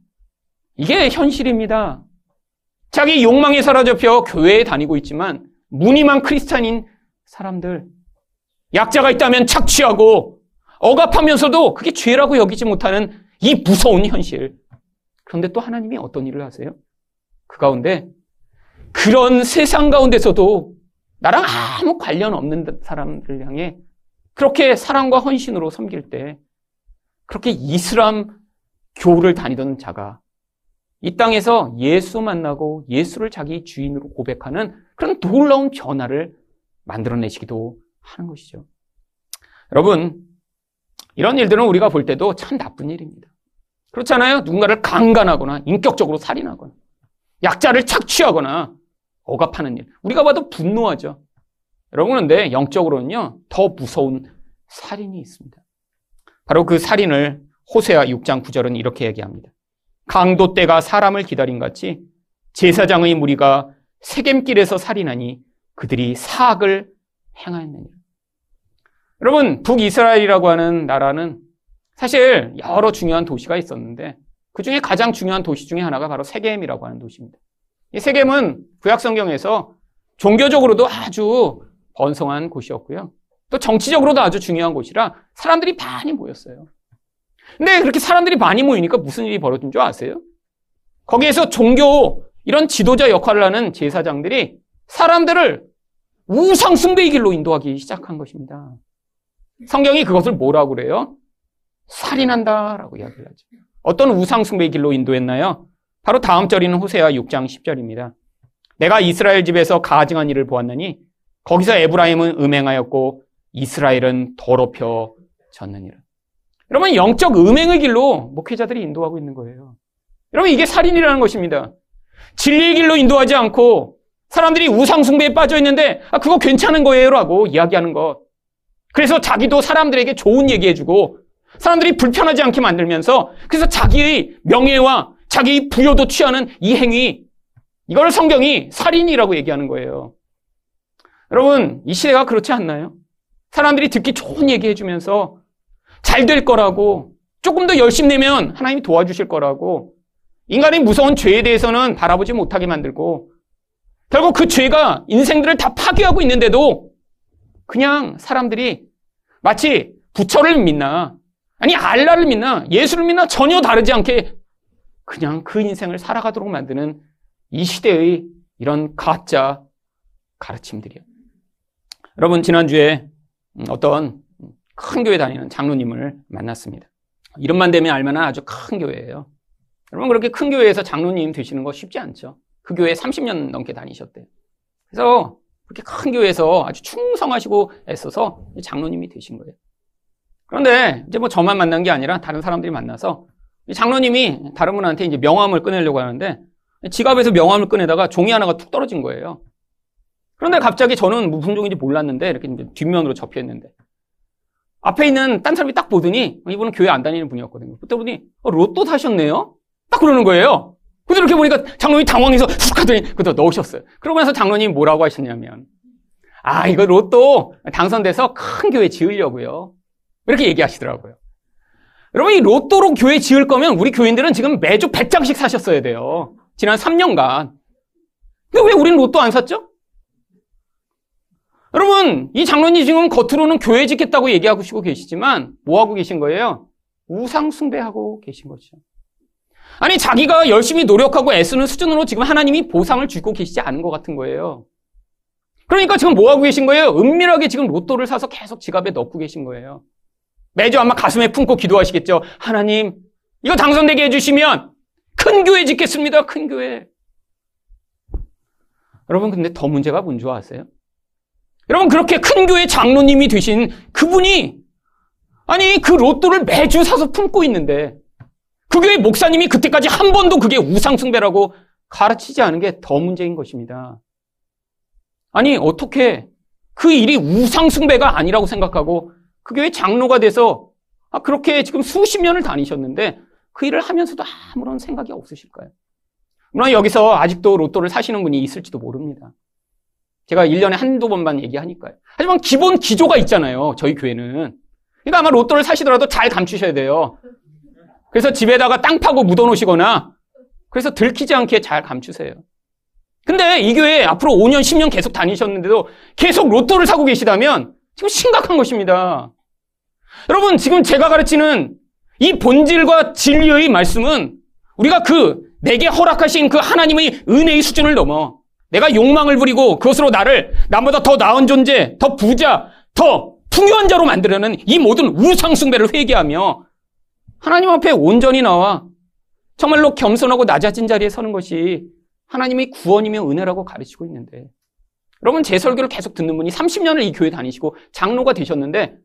이게 현실입니다. 자기 욕망에 사로잡혀 교회에 다니고 있지만 무늬만 크리스찬인 사람들, 약자가 있다면 착취하고 억압하면서도 그게 죄라고 여기지 못하는 이 무서운 현실. 그런데 또 하나님이 어떤 일을 하세요? 그 가운데 그런 세상 가운데서도 나랑 아무 관련 없는 사람들을 향해 그렇게 사랑과 헌신으로 섬길 때 그렇게 이슬람 교를 다니던 자가 이 땅에서 예수 만나고 예수를 자기 주인으로 고백하는 그런 놀라운 변화를 만들어내시기도 하는 것이죠. 여러분, 이런 일들은 우리가 볼 때도 참 나쁜 일입니다. 그렇잖아요? 누군가를 강간하거나 인격적으로 살인하거나 약자를 착취하거나 억압하는 일. 우리가 봐도 분노하죠. 여러분, 그런데 영적으로는요, 더 무서운 살인이 있습니다. 바로 그 살인을 호세아 6장 9절은 이렇게 얘기합니다. 강도 때가 사람을 기다린 같이 제사장의 무리가 세겜길에서 살인하니 그들이 사악을 행하였느니라. 여러분, 북이스라엘이라고 하는 나라는 사실 여러 중요한 도시가 있었는데 그 중에 가장 중요한 도시 중에 하나가 바로 세겜이라고 하는 도시입니다. 이 세겜은 구약 성경에서 종교적으로도 아주 번성한 곳이었고요. 또 정치적으로도 아주 중요한 곳이라 사람들이 많이 모였어요. 근데 그렇게 사람들이 많이 모이니까 무슨 일이 벌어진 줄 아세요? 거기에서 종교 이런 지도자 역할을 하는 제사장들이 사람들을 우상숭배의 길로 인도하기 시작한 것입니다. 성경이 그것을 뭐라고 그래요? 살인한다라고 이야기를 하죠. 어떤 우상숭배의 길로 인도했나요? 바로 다음 절이는 호세아 6장 10절입니다. 내가 이스라엘 집에서 가증한 일을 보았느니 거기서 에브라임은 음행하였고 이스라엘은 더럽혀졌느니라. 여러분 영적 음행의 길로 목회자들이 인도하고 있는 거예요. 여러분 이게 살인이라는 것입니다. 진리의 길로 인도하지 않고 사람들이 우상 숭배에 빠져 있는데 아 그거 괜찮은 거예요라고 이야기하는 것. 그래서 자기도 사람들에게 좋은 얘기해주고 사람들이 불편하지 않게 만들면서 그래서 자기의 명예와 자기 부여도 취하는 이 행위 이걸 성경이 살인이라고 얘기하는 거예요. 여러분 이 시대가 그렇지 않나요? 사람들이 듣기 좋은 얘기 해주면서 잘 될 거라고 조금 더 열심히 내면 하나님이 도와주실 거라고 인간의 무서운 죄에 대해서는 바라보지 못하게 만들고 결국 그 죄가 인생들을 다 파괴하고 있는데도 그냥 사람들이 마치 부처를 믿나, 아니, 알라를 믿나, 예수를 믿나 전혀 다르지 않게 그냥 그 인생을 살아가도록 만드는 이 시대의 이런 가짜 가르침들이요. 여러분, 지난주에 어떤 큰 교회 다니는 장로님을 만났습니다. 이름만 되면 알만한 아주 큰 교회예요. 여러분, 그렇게 큰 교회에서 장로님 되시는 거 쉽지 않죠. 그 교회 30년 넘게 다니셨대요. 그래서 그렇게 큰 교회에서 아주 충성하시고 애써서 장로님이 되신 거예요. 그런데 이제 뭐 저만 만난 게 아니라 다른 사람들이 만나서 장로님이 다른 분한테 이제 명함을 꺼내려고 하는데 지갑에서 명함을 꺼내다가 종이 하나가 툭 떨어진 거예요. 그런데 갑자기 저는 무슨 종인지 몰랐는데 이렇게 뒷면으로 접혀 있는데 앞에 있는 딴 사람이 딱 보더니 이분은 교회 안 다니는 분이었거든요. 그때 보니 어, 로또 사셨네요? 딱 그러는 거예요. 근데 이렇게 보니까 장로님이 당황해서 훅 하더니 그거 넣으셨어요. 그러고 나서 장로님이 뭐라고 하셨냐면 아 이거 로또 당선돼서 큰 교회 지으려고요. 이렇게 얘기하시더라고요. 여러분, 이 로또로 교회 지을 거면 우리 교인들은 지금 매주 100장씩 사셨어야 돼요. 지난 3년간. 근데 왜 우리는 로또 안 샀죠? 여러분, 이 장로님 지금 겉으로는 교회 짓겠다고 얘기하고 계시지만 뭐 하고 계신 거예요? 우상 숭배하고 계신 거죠. 아니, 자기가 열심히 노력하고 애쓰는 수준으로 지금 하나님이 보상을 주고 계시지 않은 것 같은 거예요. 그러니까 지금 뭐 하고 계신 거예요? 은밀하게 지금 로또를 사서 계속 지갑에 넣고 계신 거예요. 매주 아마 가슴에 품고 기도하시겠죠. 하나님, 이거 당선되게 해주시면 큰 교회 짓겠습니다. 큰 교회. 여러분, 근데 더 문제가 뭔지 아세요? 여러분, 그렇게 큰 교회 장로님이 되신 그분이, 아니, 그 로또를 매주 사서 품고 있는데, 그 교회 목사님이 그때까지 한 번도 그게 우상숭배라고 가르치지 않은 게 더 문제인 것입니다. 아니, 어떻게 그 일이 우상숭배가 아니라고 생각하고 그 교회 장로가 돼서 아, 그렇게 지금 수십 년을 다니셨는데 그 일을 하면서도 아무런 생각이 없으실까요? 물론 여기서 아직도 로또를 사시는 분이 있을지도 모릅니다. 제가 1년에 한두 번만 얘기하니까요. 하지만 기본 기조가 있잖아요. 저희 교회는. 그러니까 아마 로또를 사시더라도 잘 감추셔야 돼요. 그래서 집에다가 땅 파고 묻어 놓으시거나 그래서 들키지 않게 잘 감추세요. 근데 이 교회 앞으로 5년, 10년 계속 다니셨는데도 계속 로또를 사고 계시다면 지금 심각한 것입니다. 여러분, 지금 제가 가르치는 이 본질과 진리의 말씀은 우리가 그 내게 허락하신 그 하나님의 은혜의 수준을 넘어 내가 욕망을 부리고 그것으로 나를 남보다 더 나은 존재, 더 부자, 더 풍요한 자로 만들려는 이 모든 우상숭배를 회개하며 하나님 앞에 온전히 나와 정말로 겸손하고 낮아진 자리에 서는 것이 하나님의 구원이며 은혜라고 가르치고 있는데 여러분 제 설교를 계속 듣는 분이 30년을 이 교회 다니시고 장로가 되셨는데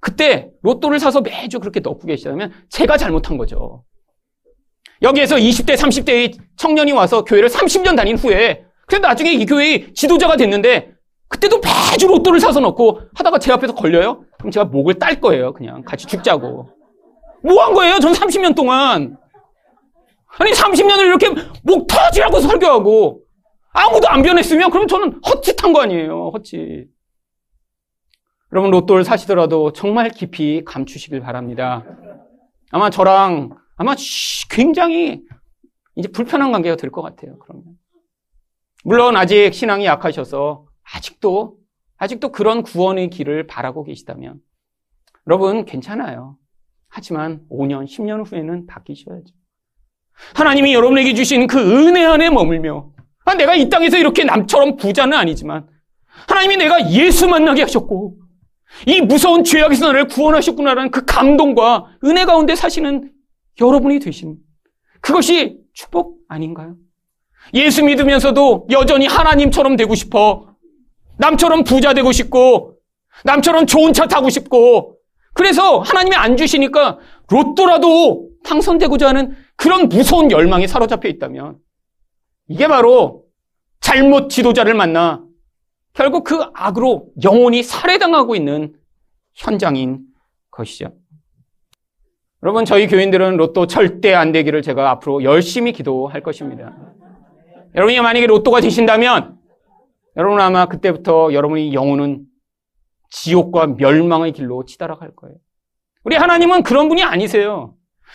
그때 로또를 사서 매주 그렇게 넣고 계시다면 제가 잘못한 거죠. 여기에서 20대, 30대의 청년이 와서 교회를 30년 다닌 후에 그래도 나중에 이 교회의 지도자가 됐는데 그때도 매주 로또를 사서 넣고 하다가 제 앞에서 걸려요? 그럼 제가 목을 딸 거예요. 그냥 같이 죽자고. 뭐 한 거예요? 전 30년 동안. 아니 30년을 이렇게 목 터지라고 설교하고 아무도 안 변했으면 그럼 저는 헛짓한 거 아니에요. 헛짓. 여러분 로또를 사시더라도 정말 깊이 감추시길 바랍니다. 아마 저랑 아마 굉장히 이제 불편한 관계가 될 것 같아요. 그러면 물론 아직 신앙이 약하셔서 아직도 아직도 그런 구원의 길을 바라고 계시다면 여러분 괜찮아요. 하지만 5년, 10년 후에는 바뀌셔야죠. 하나님이 여러분에게 주신 그 은혜 안에 머물며 아, 내가 이 땅에서 이렇게 남처럼 부자는 아니지만 하나님이 내가 예수 만나게 하셨고 이 무서운 죄악에서 나를 구원하셨구나라는 그 감동과 은혜 가운데 사시는 여러분이 되신 그것이 축복 아닌가요? 예수 믿으면서도 여전히 하나님처럼 되고 싶어. 남처럼 부자 되고 싶고, 남처럼 좋은 차 타고 싶고, 그래서 하나님이 안 주시니까 로또라도 당선되고자 하는 그런 무서운 열망에 사로잡혀 있다면, 이게 바로 잘못 지도자를 만나 결국 그 악으로 영혼이 살해당하고 있는 현장인 것이죠. 여러분, 저희 교인들은 로또 절대 안 되기를 제가 앞으로 열심히 기도할 것입니다. 여러분이 만약에 로또가 되신다면, 여러분 아마 그때부터 여러분의 영혼은 지옥과 멸망의 길로 치달아갈 거예요. 우리 하나님은 그런 분이 아니세요.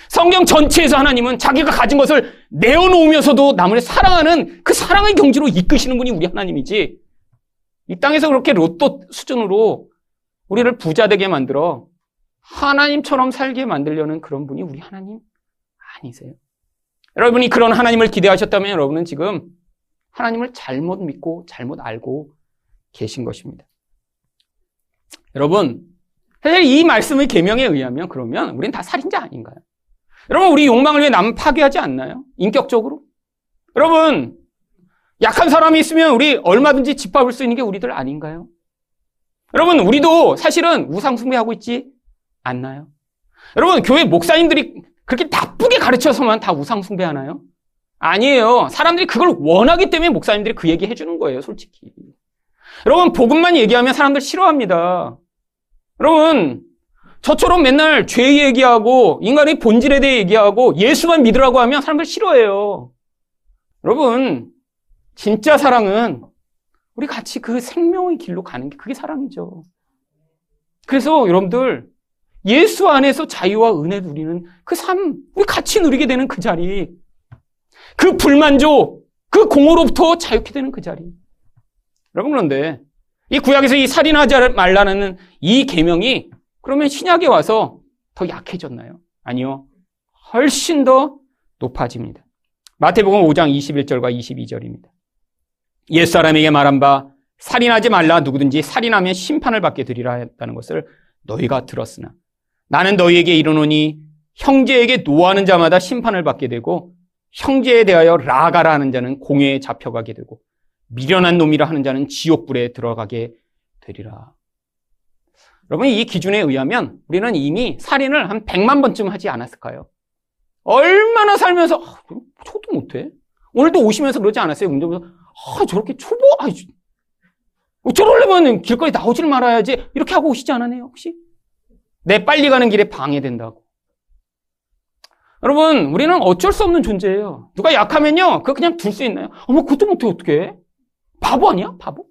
성경 전체에서 하나님은 자기가 가진 것을 내어놓으면서도 남을 사랑하는 그 사랑의 경지로 이끄시는 분이 우리 하나님이지. 이 땅에서 그렇게 로또 수준으로 우리를 부자 되게 만들어 하나님처럼 살게 만들려는 그런 분이 우리 하나님 아니세요. 여러분이 그런 하나님을 기대하셨다면 여러분은 지금 하나님을 잘못 믿고 잘못 알고 계신 것입니다. 여러분, 사실 이 말씀의 계명에 의하면 그러면 우리는 다 살인자 아닌가요? 여러분, 우리 욕망을 위해 남 파괴하지 않나요? 인격적으로? 여러분, 약한 사람이 있으면 우리 얼마든지 짓밟을 수 있는 게 우리들 아닌가요? 여러분, 우리도 사실은 우상숭배하고 있지 않나요? 여러분, 교회 목사님들이 그렇게 나쁘게 가르쳐서만 다 우상숭배하나요? 아니에요. 사람들이 그걸 원하기 때문에 목사님들이 그 얘기 해주는 거예요, 솔직히. 여러분, 복음만 얘기하면 사람들 싫어합니다. 여러분, 저처럼 맨날 죄 얘기하고 인간의 본질에 대해 얘기하고 예수만 믿으라고 하면 사람들 싫어해요. 여러분, 진짜 사랑은 우리 같이 그 생명의 길로 가는 게 그게 사랑이죠. 그래서 여러분들 예수 안에서 자유와 은혜 누리는 그 삶, 우리 같이 누리게 되는 그 자리, 그 불만족, 그 공허로부터 자유케 되는 그 자리. 여러분 그런데 이 구약에서 이 살인하지 말라는 이 계명이 그러면 신약에 와서 더 약해졌나요? 아니요. 훨씬 더 높아집니다. 마태복음 5장 21절과 22절입니다. 옛사람에게 말한 바 살인하지 말라 누구든지 살인하면 심판을 받게 되리라 했다는 것을 너희가 들었으나 나는 너희에게 이르노니 형제에게 노하는 자마다 심판을 받게 되고 형제에 대하여 라가라 하는 자는 공회에 잡혀가게 되고 미련한 놈이라 하는 자는 지옥불에 들어가게 되리라. 여러분 이 기준에 의하면 우리는 이미 살인을 한 100만 번쯤 하지 않았을까요? 얼마나 살면서 아, 저도 못해. 오늘도 오시면서 그러지 않았어요? 운전면서 아, 저렇게 초보, 아, 저러려면 길거리 나오질 말아야지. 이렇게 하고 오시지 않았네요, 혹시? 내 빨리 가는 길에 방해된다고. 여러분, 우리는 어쩔 수 없는 존재예요. 누가 약하면요, 그거 그냥 둘 수 있나요? 어머, 그것도 못해, 어떻게 바보 아니야? 바보?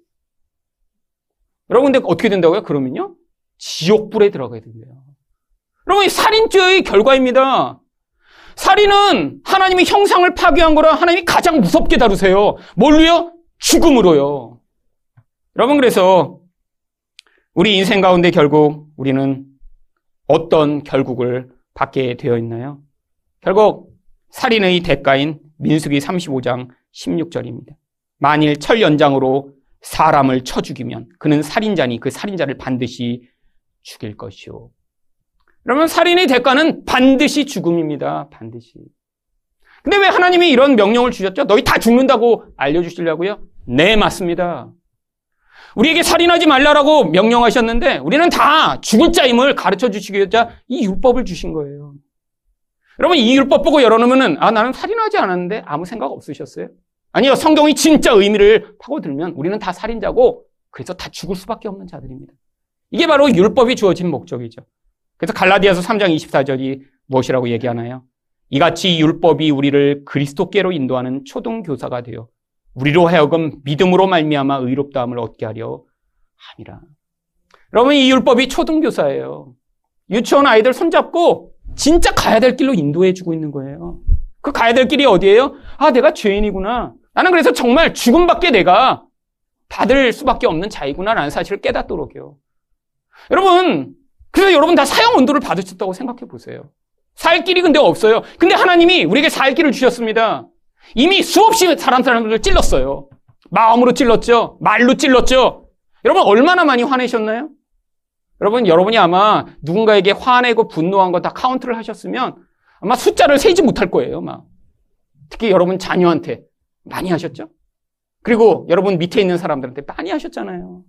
여러분, 근데 어떻게 된다고요? 그러면요, 지옥불에 들어가야 된대요. 여러분, 이 살인죄의 결과입니다. 살인은 하나님의 형상을 파괴한 거라 하나님이 가장 무섭게 다루세요. 뭘로요? 죽음으로요. 여러분, 그래서 우리 인생 가운데 결국 우리는 어떤 결국을 받게 되어 있나요? 결국 살인의 대가인 민수기 35장 16절입니다. 만일 철 연장으로 사람을 쳐 죽이면 그는 살인자니 그 살인자를 반드시 죽일 것이요. 그러면 살인의 대가는 반드시 죽음입니다. 반드시. 근데 왜 하나님이 이런 명령을 주셨죠? 너희 다 죽는다고 알려주시려고요? 네, 맞습니다. 우리에게 살인하지 말라라고 명령하셨는데 우리는 다 죽을 자임을 가르쳐 위해서 이 율법을 주신 거예요. 여러분 이 율법 보고 열어놓으면은 아 나는 살인하지 않았는데 아무 생각 없으셨어요? 아니요 성경이 진짜 의미를 파고들면 우리는 다 살인자고 그래서 다 죽을 수밖에 없는 자들입니다. 이게 바로 율법이 주어진 목적이죠. 그래서 갈라디아서 3장 24절이 무엇이라고 얘기하나요? 이같이 율법이 우리를 그리스도께로 인도하는 초등 교사가 되어 우리로 하여금 믿음으로 말미암아 의롭다함을 얻게 하려 함이라. 여러분 이 율법이 초등 교사예요. 유치원 아이들 손잡고 진짜 가야 될 길로 인도해 주고 있는 거예요. 그 가야 될 길이 어디예요? 아 내가 죄인이구나. 나는 그래서 정말 죽음밖에 내가 받을 수밖에 없는 자이구나라는 사실을 깨닫도록요. 여러분 그래서 여러분 다 사형 온도를 받으셨다고 생각해 보세요. 살 길이 근데 없어요. 근데 하나님이 우리에게 살 길을 주셨습니다. 이미 수없이 사람 사람들을 찔렀어요. 마음으로 찔렀죠. 말로 찔렀죠. 여러분 얼마나 많이 화내셨나요? 여러분 여러분이 아마 누군가에게 화내고 분노한 거 다 카운트를 하셨으면 아마 숫자를 세지 못할 거예요. 막 특히 여러분 자녀한테 많이 하셨죠. 그리고 여러분 밑에 있는 사람들한테 많이 하셨잖아요.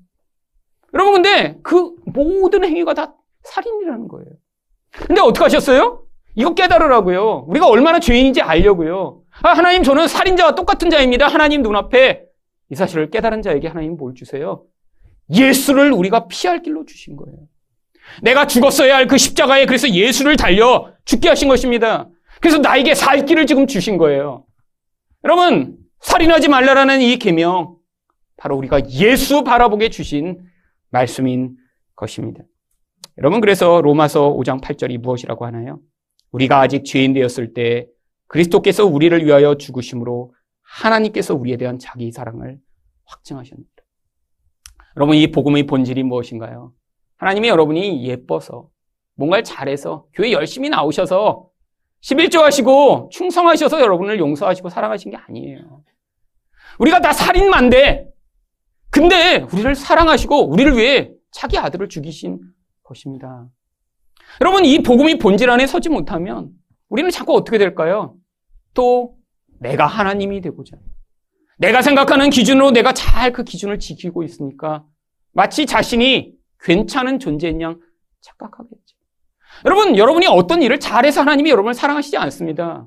여러분 근데 그 모든 행위가 다 살인이라는 거예요. 근데 어떻게 하셨어요? 이거 깨달으라고요. 우리가 얼마나 죄인인지 알려고요. 아, 하나님 저는 살인자와 똑같은 자입니다. 하나님 눈앞에 이 사실을 깨달은 자에게 하나님 뭘 주세요? 예수를 우리가 피할 길로 주신 거예요. 내가 죽었어야 할 그 십자가에 그래서 예수를 달려 죽게 하신 것입니다. 그래서 나에게 살 길을 지금 주신 거예요. 여러분, 살인하지 말라라는 이 계명 바로 우리가 예수 바라보게 주신 말씀인 것입니다. 여러분 그래서 로마서 5장 8절이 무엇이라고 하나요? 우리가 아직 죄인 되었을 때 그리스도께서 우리를 위하여 죽으심으로 하나님께서 우리에 대한 자기 사랑을 확증하셨습니다. 여러분, 이 복음의 본질이 무엇인가요? 하나님이 여러분이 예뻐서, 뭔가를 잘해서, 교회 열심히 나오셔서, 11조 하시고, 충성하셔서 여러분을 용서하시고 사랑하신 게 아니에요. 우리가 다 살인만데, 근데 우리를 사랑하시고, 우리를 위해 자기 아들을 죽이신 것입니다. 여러분, 이 복음이 본질 안에 서지 못하면, 우리는 자꾸 어떻게 될까요? 또, 내가 하나님이 되고자. 내가 생각하는 기준으로 내가 잘 그 기준을 지키고 있으니까 마치 자신이 괜찮은 존재인 양 착각하겠죠. 여러분, 여러분이 어떤 일을 잘해서 하나님이 여러분을 사랑하시지 않습니다.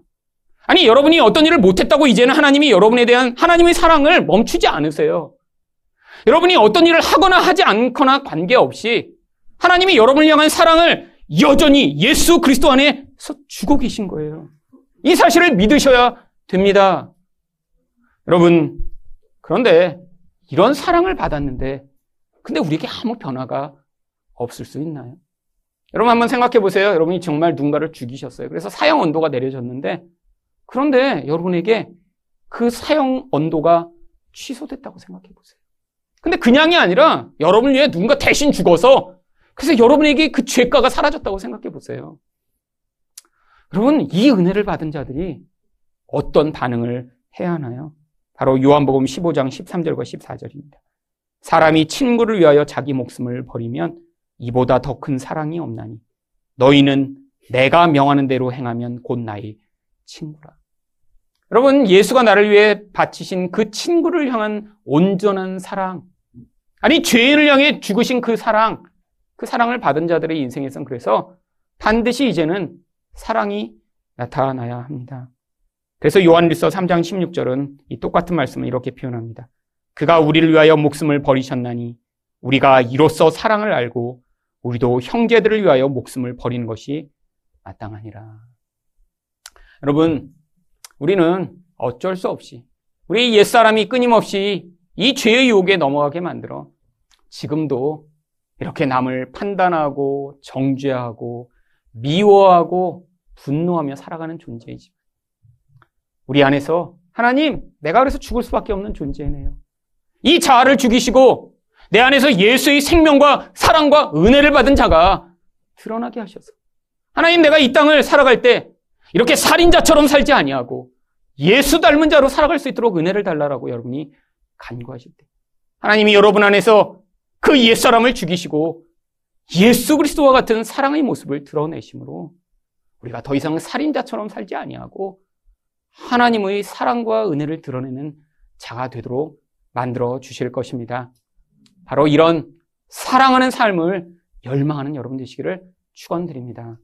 아니, 여러분이 어떤 일을 못했다고 이제는 하나님이 여러분에 대한 하나님의 사랑을 멈추지 않으세요. 여러분이 어떤 일을 하거나 하지 않거나 관계없이 하나님이 여러분을 향한 사랑을 여전히 예수 그리스도 안에서 주고 계신 거예요. 이 사실을 믿으셔야 됩니다. 여러분, 그런데 이런 사랑을 받았는데, 근데 우리에게 아무 변화가 없을 수 있나요? 여러분 한번 생각해 보세요. 여러분이 정말 누군가를 죽이셨어요. 그래서 사형 언도가 내려졌는데, 그런데 여러분에게 그 사형 언도가 취소됐다고 생각해 보세요. 근데 그냥이 아니라 여러분을 위해 누군가 대신 죽어서 그래서 여러분에게 그 죄가가 사라졌다고 생각해 보세요. 여러분, 이 은혜를 받은 자들이 어떤 반응을 해야 하나요? 바로 요한복음 15장 13절과 14절입니다. 사람이 친구를 위하여 자기 목숨을 버리면 이보다 더 큰 사랑이 없나니 너희는 내가 명하는 대로 행하면 곧 나의 친구라. 여러분, 예수가 나를 위해 바치신 그 친구를 향한 온전한 사랑, 아니, 죄인을 향해 죽으신 그 사랑, 그 사랑을 받은 자들의 인생에선 그래서 반드시 이제는 사랑이 나타나야 합니다. 그래서 요한일서 3장 16절은 이 똑같은 말씀을 이렇게 표현합니다. 그가 우리를 위하여 목숨을 버리셨나니 우리가 이로써 사랑을 알고 우리도 형제들을 위하여 목숨을 버리는 것이 마땅하니라. 여러분, 우리는 어쩔 수 없이 우리 옛사람이 끊임없이 이 죄의 유혹에 넘어가게 만들어 지금도 이렇게 남을 판단하고 정죄하고 미워하고 분노하며 살아가는 존재이지. 우리 안에서 하나님, 내가 그래서 죽을 수밖에 없는 존재네요. 이 자아를 죽이시고 내 안에서 예수의 생명과 사랑과 은혜를 받은 자가 드러나게 하셔서 하나님 내가 이 땅을 살아갈 때 이렇게 살인자처럼 살지 아니하고 예수 닮은 자로 살아갈 수 있도록 은혜를 달라라고 여러분이 간구하실 때 하나님이 여러분 안에서 그 옛사람을 죽이시고 예수 그리스도와 같은 사랑의 모습을 드러내심으로 우리가 더 이상 살인자처럼 살지 아니하고 하나님의 사랑과 은혜를 드러내는 자가 되도록 만들어 주실 것입니다. 바로 이런 사랑하는 삶을 열망하는 여러분 되시기를 축원드립니다.